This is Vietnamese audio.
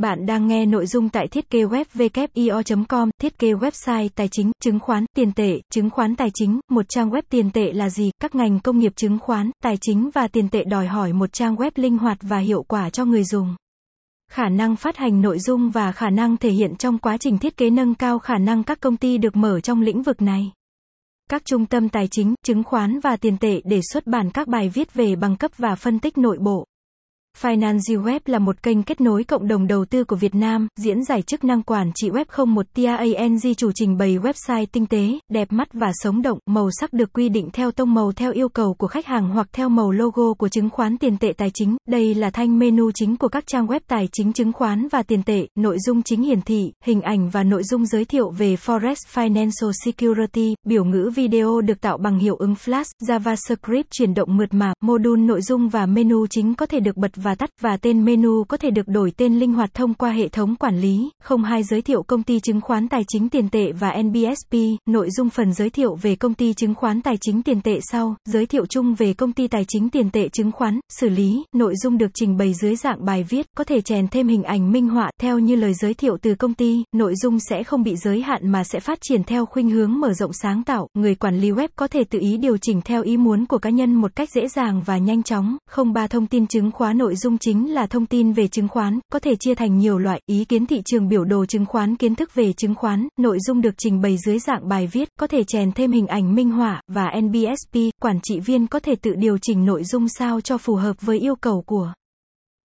Bạn đang nghe nội dung tại thiết kế web com thiết kế website tài chính, chứng khoán, tiền tệ, chứng khoán tài chính, một trang web tiền tệ là gì? Các ngành công nghiệp chứng khoán, tài chính và tiền tệ đòi hỏi một trang web linh hoạt và hiệu quả cho người dùng. Khả năng phát hành nội dung và khả năng thể hiện trong quá trình thiết kế nâng cao khả năng các công ty được mở trong lĩnh vực này. Các trung tâm tài chính, chứng khoán và tiền tệ để xuất bản các bài viết về bằng cấp và phân tích nội bộ. Finance Web là một kênh kết nối cộng đồng đầu tư của Việt Nam, diễn giải chức năng quản trị web 01 TANG chủ trình bày website tinh tế, đẹp mắt và sống động, màu sắc được quy định theo tông màu theo yêu cầu của khách hàng hoặc theo màu logo của chứng khoán tiền tệ tài chính. Đây là thanh menu chính của các trang web tài chính chứng khoán và tiền tệ, nội dung chính hiển thị, hình ảnh và nội dung giới thiệu về Forex Financial Security, biểu ngữ video được tạo bằng hiệu ứng Flash, JavaScript chuyển động mượt mà, module nội dung và menu chính có thể được bật và tắt và tên menu có thể được đổi tên linh hoạt thông qua hệ thống quản lý. Không hai giới thiệu công ty chứng khoán tài chính tiền tệ và NBSP, nội dung phần giới thiệu về công ty chứng khoán tài chính tiền tệ sau, giới thiệu chung về công ty tài chính tiền tệ chứng khoán, xử lý, nội dung được trình bày dưới dạng bài viết, có thể chèn thêm hình ảnh minh họa theo như lời giới thiệu từ công ty, nội dung sẽ không bị giới hạn mà sẽ phát triển theo khuynh hướng mở rộng sáng tạo, người quản lý web có thể tự ý điều chỉnh theo ý muốn của cá nhân một cách dễ dàng và nhanh chóng. Không ba thông tin chứng khoán nội nội dung chính là thông tin về chứng khoán, có thể chia thành nhiều loại, ý kiến thị trường biểu đồ chứng khoán kiến thức về chứng khoán, nội dung được trình bày dưới dạng bài viết, có thể chèn thêm hình ảnh minh họa, và NBSP, quản trị viên có thể tự điều chỉnh nội dung sao cho phù hợp với yêu cầu của